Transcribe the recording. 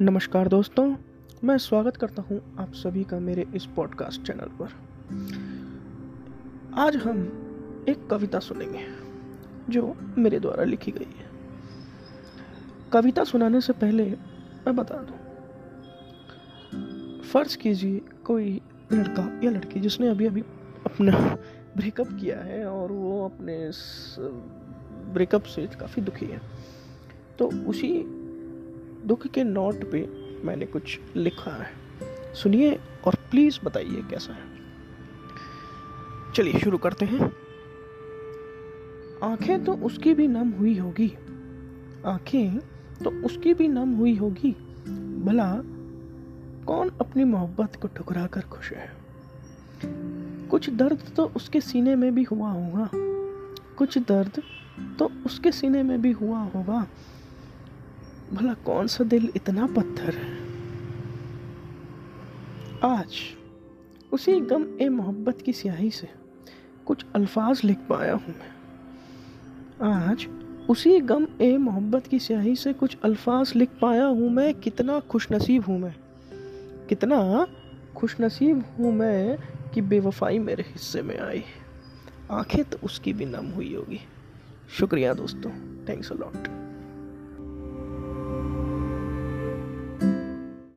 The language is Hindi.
नमस्कार दोस्तों, मैं स्वागत करता हूँ आप सभी का मेरे इस पॉडकास्ट चैनल पर। आज हम एक कविता सुनेंगे, जो मेरे द्वारा लिखी गई है। कविता सुनाने से पहले मैं बता दूँ, फ़र्ज़ कीजिए कोई लड़का या लड़की जिसने अभी अभी अपना ब्रेकअप किया है और वो अपने ब्रेकअप से काफ़ी दुखी है तो उसी दुख के नोट पे मैंने कुछ लिखा है। सुनिए और प्लीज़ बताइए कैसा है। चलिए शुरू करते हैं। आँखें तो उसकी भी नम हुई होगी। आँखें तो उसकी भी नम हुई होगी। भला कौन अपनी मोहब्बत को ठुकरा कर खुश है? कुछ दर्द तो उसके सीने में भी हुआ होगा। कुछ दर्द तो उसके सीने में भी हुआ होगा। भला कौन सा दिल इतना पत्थर है? आज उसी गम ए मोहब्बत की स्याही से कुछ अल्फाज लिख पाया हूँ मैं। आज उसी गम ए मोहब्बत की स्याही से कुछ अल्फाज लिख पाया हूँ मैं। कितना खुशनसीब हूँ मैं। कितना खुशनसीब हूँ मैं कि बेवफाई मेरे हिस्से में आई आँखें तो उसकी भी नम हुई होगी। शुक्रिया दोस्तों। Thanks a lot